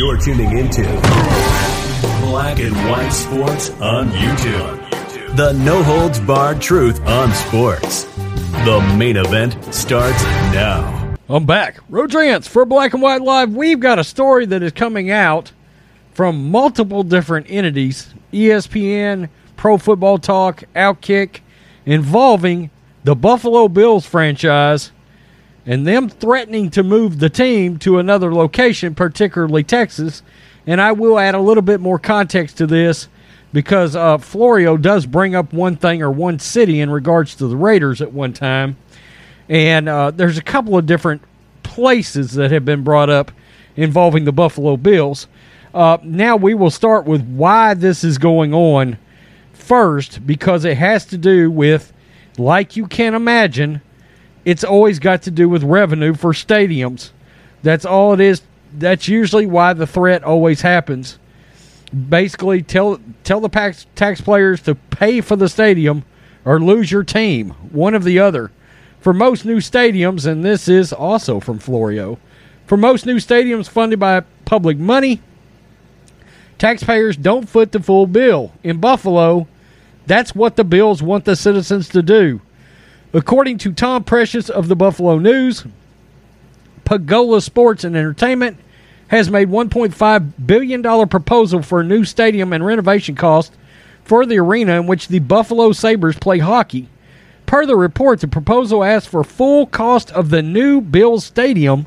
You're tuning into Black and White Sports on YouTube. The no holds barred truth on sports. The main event starts now. I'm back. Rodrance for Black and White Live. We've got a story that is coming out from multiple different entities ESPN, Pro Football Talk, Outkick, involving the Buffalo Bills franchise and them threatening to move the team to another location, particularly Texas. And I will add a little bit more context to this because uh, Florio does bring up one thing or one city in regards to the Raiders at one time. And uh, there's a couple of different places that have been brought up involving the Buffalo Bills. Uh, now we will start with why this is going on first because it has to do with, like you can imagine, it's always got to do with revenue for stadiums. That's all it is. That's usually why the threat always happens. Basically, tell tell the tax, taxpayers to pay for the stadium or lose your team, one of the other. For most new stadiums, and this is also from Florio, for most new stadiums funded by public money, taxpayers don't foot the full bill. In Buffalo, that's what the Bills want the citizens to do. According to Tom Precious of the Buffalo News, Pegula Sports and Entertainment has made $1.5 billion proposal for a new stadium and renovation cost for the arena in which the Buffalo Sabres play hockey. Per the report, the proposal asks for full cost of the new Bills Stadium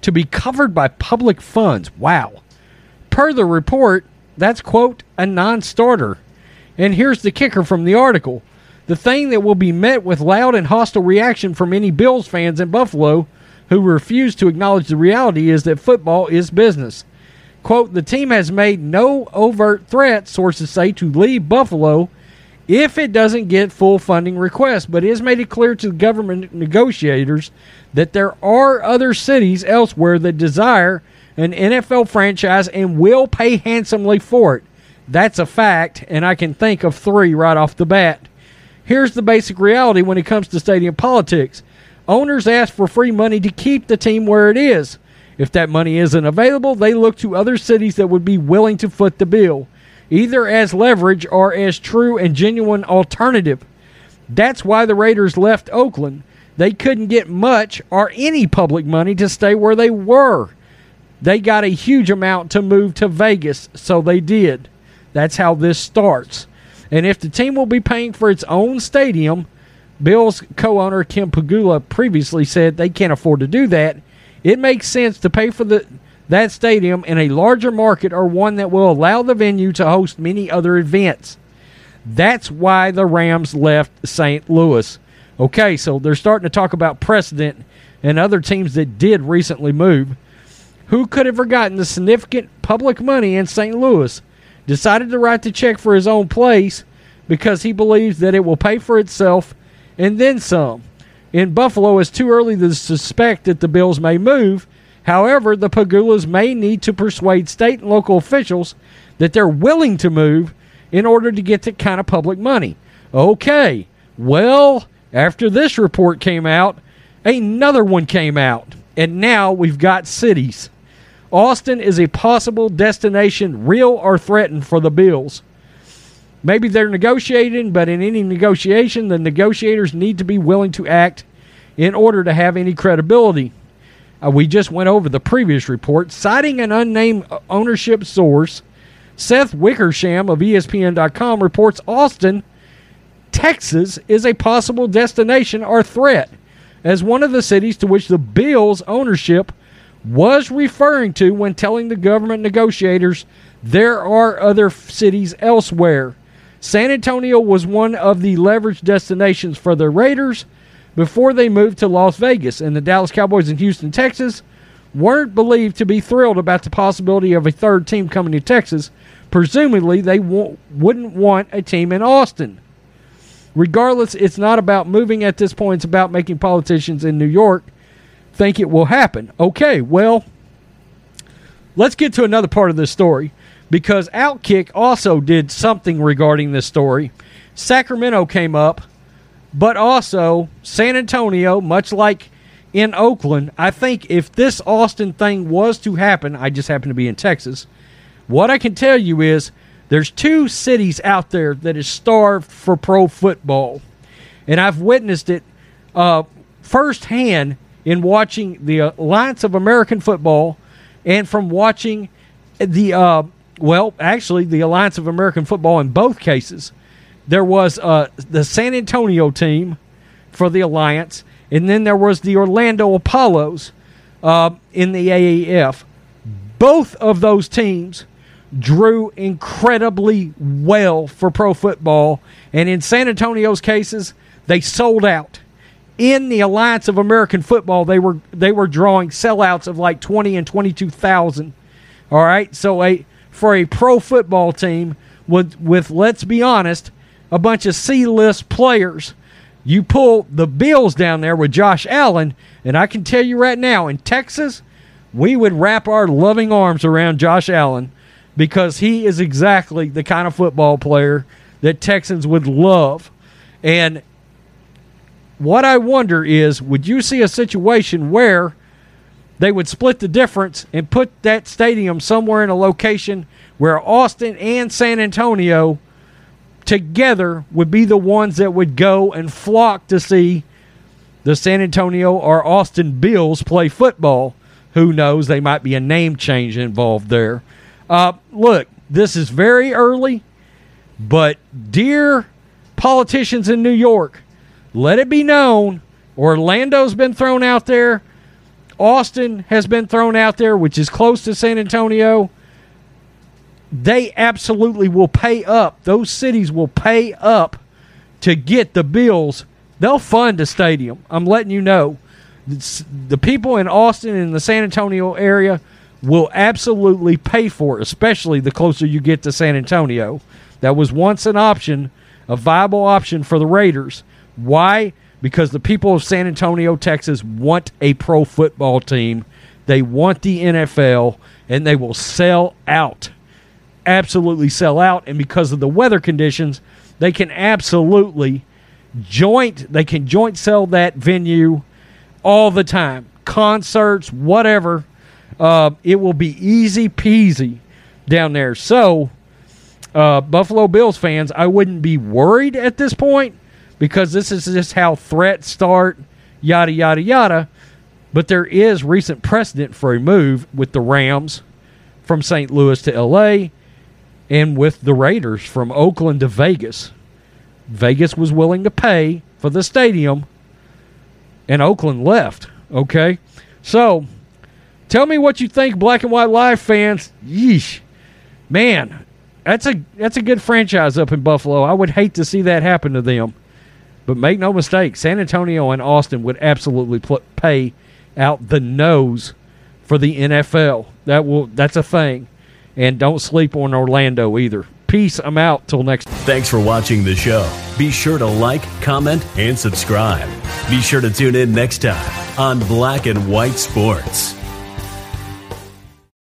to be covered by public funds. Wow. Per the report, that's, quote, a non starter. And here's the kicker from the article the thing that will be met with loud and hostile reaction from any Bills fans in Buffalo who refuse to acknowledge the reality is that football is business. Quote, the team has made no overt threat, sources say, to leave Buffalo if it doesn't get full funding requests, but it has made it clear to government negotiators that there are other cities elsewhere that desire an NFL franchise and will pay handsomely for it. That's a fact, and I can think of three right off the bat. Here's the basic reality when it comes to stadium politics owners ask for free money to keep the team where it is. If that money isn't available, they look to other cities that would be willing to foot the bill, either as leverage or as true and genuine alternative. That's why the Raiders left Oakland. They couldn't get much or any public money to stay where they were. They got a huge amount to move to Vegas, so they did. That's how this starts. And if the team will be paying for its own stadium, Bill's co owner Kim Pegula previously said they can't afford to do that. It makes sense to pay for the that stadium in a larger market or one that will allow the venue to host many other events. That's why the Rams left St. Louis. Okay, so they're starting to talk about precedent and other teams that did recently move. Who could have forgotten the significant public money in St. Louis decided to write the check for his own place because he believes that it will pay for itself and then some. In Buffalo, it's too early to suspect that the Bills may move. However, the Pegulas may need to persuade state and local officials that they're willing to move in order to get that kind of public money. Okay, well, after this report came out, another one came out, and now we've got cities. Austin is a possible destination, real or threatened, for the Bills. Maybe they're negotiating, but in any negotiation, the negotiators need to be willing to act in order to have any credibility. Uh, we just went over the previous report, citing an unnamed ownership source. Seth Wickersham of ESPN.com reports Austin, Texas, is a possible destination or threat as one of the cities to which the Bills' ownership was referring to when telling the government negotiators there are other cities elsewhere. San Antonio was one of the leveraged destinations for the Raiders before they moved to Las Vegas, and the Dallas Cowboys in Houston, Texas weren't believed to be thrilled about the possibility of a third team coming to Texas. Presumably, they wouldn't want a team in Austin. Regardless, it's not about moving at this point, it's about making politicians in New York think it will happen. Okay, well, let's get to another part of this story because Outkick also did something regarding this story. Sacramento came up, but also San Antonio, much like in Oakland. I think if this Austin thing was to happen, I just happen to be in Texas. What I can tell you is there's two cities out there that is starved for pro football, and I've witnessed it uh, firsthand in watching the Alliance of American Football and from watching the uh, well, actually, the Alliance of American Football in both cases. There was uh, the San Antonio team for the Alliance, and then there was the Orlando Apollos uh, in the AAF. Both of those teams drew incredibly well for pro football, and in San Antonio's cases, they sold out. In the Alliance of American Football, they were they were drawing sellouts of like twenty and twenty two thousand. All right, so a for a pro football team with with let's be honest, a bunch of C list players. You pull the Bills down there with Josh Allen, and I can tell you right now, in Texas, we would wrap our loving arms around Josh Allen because he is exactly the kind of football player that Texans would love. And what I wonder is would you see a situation where they would split the difference and put that stadium somewhere in a location where Austin and San Antonio together would be the ones that would go and flock to see the San Antonio or Austin Bills play football. Who knows? They might be a name change involved there. Uh, look, this is very early, but dear politicians in New York, let it be known Orlando's been thrown out there. Austin has been thrown out there, which is close to San Antonio. They absolutely will pay up. Those cities will pay up to get the Bills. They'll fund a stadium. I'm letting you know. The people in Austin and the San Antonio area will absolutely pay for it, especially the closer you get to San Antonio. That was once an option, a viable option for the Raiders. Why? Because the people of San Antonio, Texas want a pro football team. They want the NFL, and they will sell out. Absolutely sell out. And because of the weather conditions, they can absolutely joint they can joint sell that venue all the time. Concerts, whatever uh, it will be easy peasy down there. So, uh, Buffalo Bills fans, I wouldn't be worried at this point because this is just how threats start, yada, yada, yada. But there is recent precedent for a move with the Rams from St. Louis to LA and with the Raiders from Oakland to Vegas. Vegas was willing to pay for the stadium, and Oakland left. Okay? So, Tell me what you think, Black and White Live fans. Yeesh, man, that's a that's a good franchise up in Buffalo. I would hate to see that happen to them, but make no mistake, San Antonio and Austin would absolutely pl- pay out the nose for the NFL. That will that's a thing, and don't sleep on Orlando either. Peace. I'm out till next. Thanks for watching the show. Be sure to like, comment, and subscribe. Be sure to tune in next time on Black and White Sports.